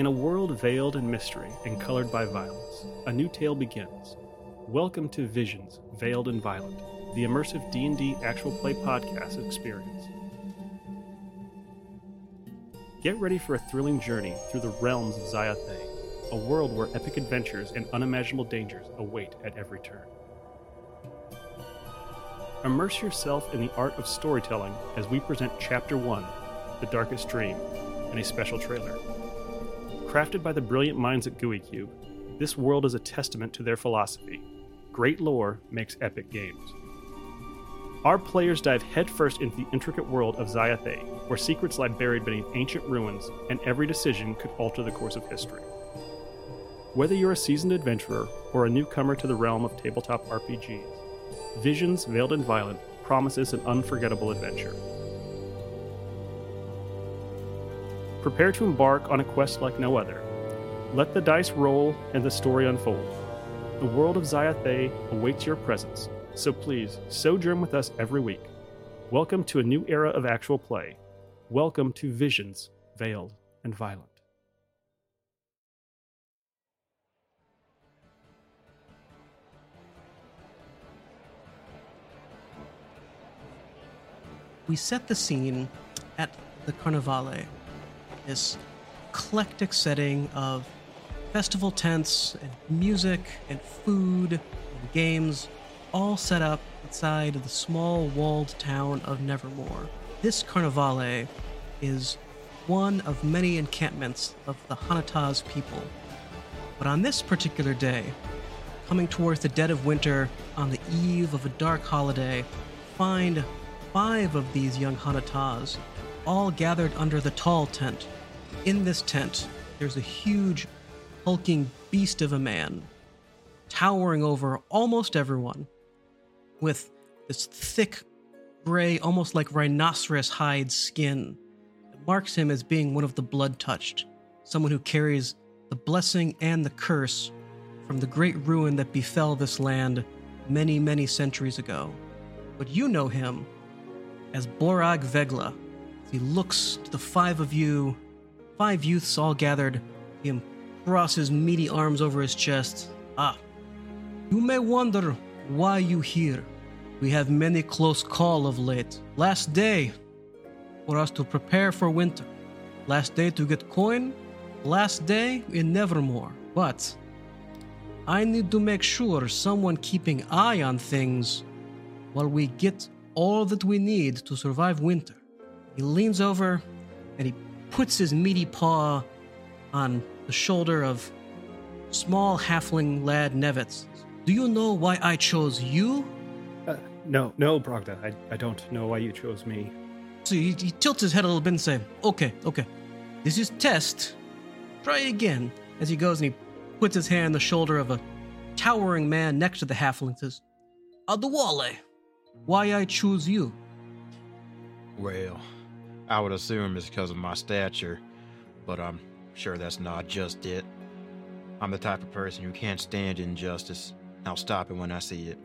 In a world veiled in mystery and colored by violence, a new tale begins. Welcome to Visions, Veiled and Violent, the immersive D&D actual play podcast experience. Get ready for a thrilling journey through the realms of Zyathé, a world where epic adventures and unimaginable dangers await at every turn. Immerse yourself in the art of storytelling as we present Chapter 1, The Darkest Dream, and a special trailer. Crafted by the brilliant minds at GooeyCube, this world is a testament to their philosophy. Great lore makes epic games. Our players dive headfirst into the intricate world of Zyathé, where secrets lie buried beneath ancient ruins, and every decision could alter the course of history. Whether you're a seasoned adventurer or a newcomer to the realm of tabletop RPGs, Visions Veiled and Violent promises an unforgettable adventure. Prepare to embark on a quest like no other. Let the dice roll and the story unfold. The world of Zyathé awaits your presence, so please sojourn with us every week. Welcome to a new era of actual play. Welcome to Visions Veiled and Violent. we set the scene at the Carnivalle, this eclectic setting of festival tents and music and food and games, all set up inside the small walled town of Nevermore. This Carnivalle is one of many encampments of the Hanataz people. But on this particular day, coming towards the dead of winter on the eve of a dark holiday, find five of these young Hanataz, all gathered under the tall tent. In this tent, there's a huge, hulking beast of a man, towering over almost everyone, with this thick, gray, almost like rhinoceros hide skin that marks him as being one of the blood touched, someone who carries the blessing and the curse from the great ruin that befell this land many, many centuries ago. But you know him as Borag Vegla. He looks to the five of you, five youths all gathered. He crosses meaty arms over his chest. Ah, you may wonder why you here. We have many close call of late. Last day for us to prepare for winter. Last day to get coin. Last day in Nevermore. But I need to make sure someone keeping eye on things while we get all that we need to survive winter. He leans over and he puts his meaty paw on the shoulder of small halfling lad Nevitz. Do you know why I chose you? Uh, no, no, Brogda, I, I don't know why you chose me. So he, he tilts his head a little bit and says, Okay, okay, this is test. Try again. As he goes and he puts his hand on the shoulder of a towering man next to the halfling and says, Adewale, why I choose you? Well, I would assume it's because of my stature, but I'm sure that's not just it. I'm the type of person who can't stand injustice. I'll stop it when I see it.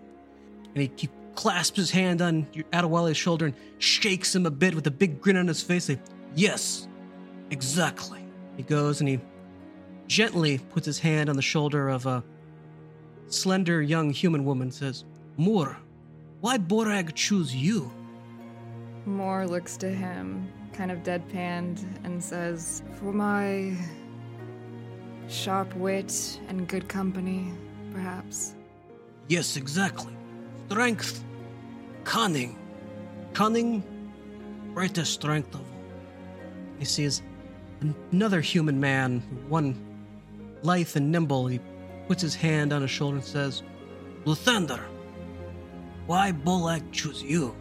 And he, he clasps his hand on Adewale's shoulder and shakes him a bit with a big grin on his face. Say, yes, exactly. He goes and he gently puts his hand on the shoulder of a slender young human woman. and Says, Moore, why Borag choose you? Moore looks to him, kind of deadpanned, and says, For my sharp wit and good company, perhaps. Yes, exactly. Strength, cunning. Cunning, greatest strength of all. He sees another human man, one lithe and nimble. He puts his hand on his shoulder and says, Luthander, why Bolak choose you?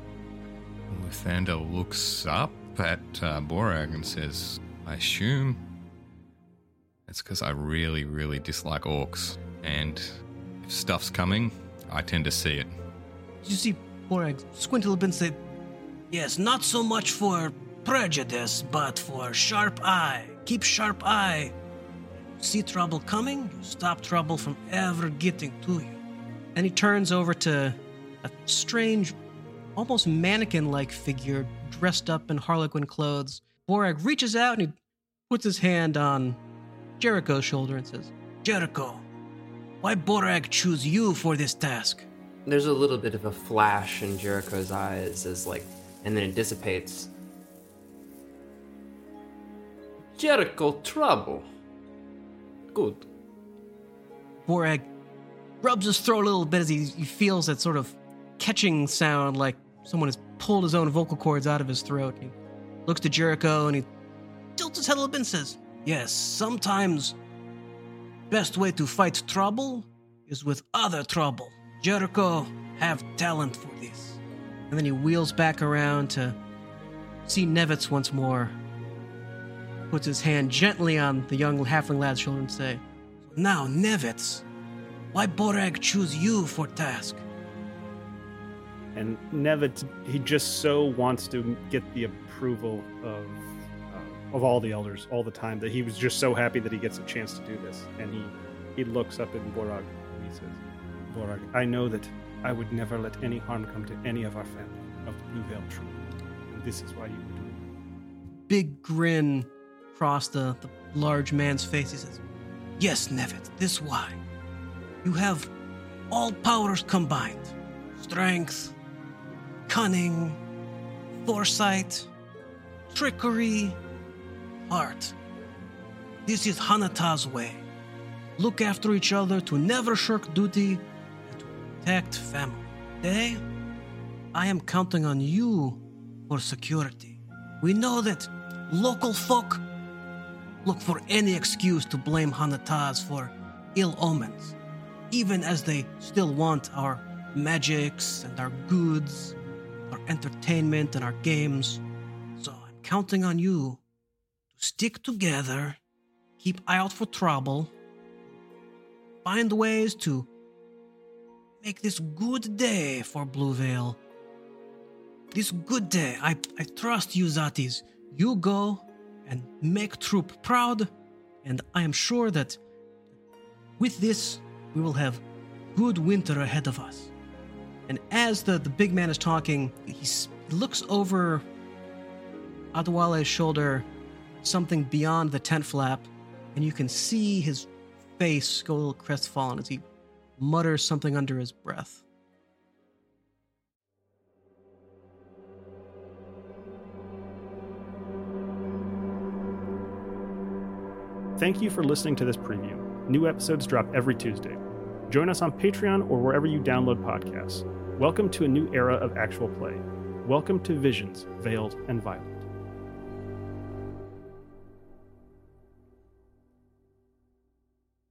Luthander looks up at uh, Borag and says, I assume it's because I really, really dislike orcs. And if stuff's coming, I tend to see it. You see Borag squint a little bit and say, Yes, not so much for prejudice, but for sharp eye. Keep sharp eye. See trouble coming, you stop trouble from ever getting to you. And he turns over to a strange, almost mannequin like figure dressed up in harlequin clothes. Borag reaches out and he puts his hand on Jericho's shoulder and says, Jericho, why Borag choose you for this task? There's a little bit of a flash in Jericho's eyes as like, and then it dissipates. Jericho trouble. Good. Borag rubs his throat a little bit as he, he feels that sort of catching sound like someone has pulled his own vocal cords out of his throat. He looks to Jericho and he tilts his head a little bit and says, Yes, sometimes best way to fight trouble is with other trouble. Jericho have talent for this. And then he wheels back around to see Nevitz once more. Puts his hand gently on the young halfling lad's shoulder and say, Now, Nevitz, why Borag choose you for task? And Nevitt, he just so wants to get the approval of uh, of all the elders all the time that he was just so happy that he gets a chance to do this. And he he looks up at Borag and he says, Borag, I know that I would never let any harm come to any of our family of the Blue Veil Tree. And this is why you would do it. Big grin across the, the large man's face. He says, Yes, Nevit, this why. You have all powers combined strength, cunning, foresight, trickery, heart. This is Hanataz way. Look after each other to never shirk duty and to protect family. Today, I am counting on you for security. We know that local folk look for any excuse to blame Hanataz for ill omens, even as they still want our magics and our goods, our entertainment and our games. So I'm counting on you to stick together, keep eye out for trouble, find ways to make this good day for Blue Veil. This good day, I, I trust you, Zatis. You go and make Troupe proud, and I am sure that with this, we will have good winter ahead of us. And as the, the big man is talking, he looks over Adewale's shoulder, something beyond the tent flap, and you can see his face go a little crestfallen as he mutters something under his breath. Thank you for listening to this preview. New episodes drop every Tuesday. Join us on Patreon or wherever you download podcasts. Welcome to a new era of actual play. Welcome to Visions, Veiled and Violent.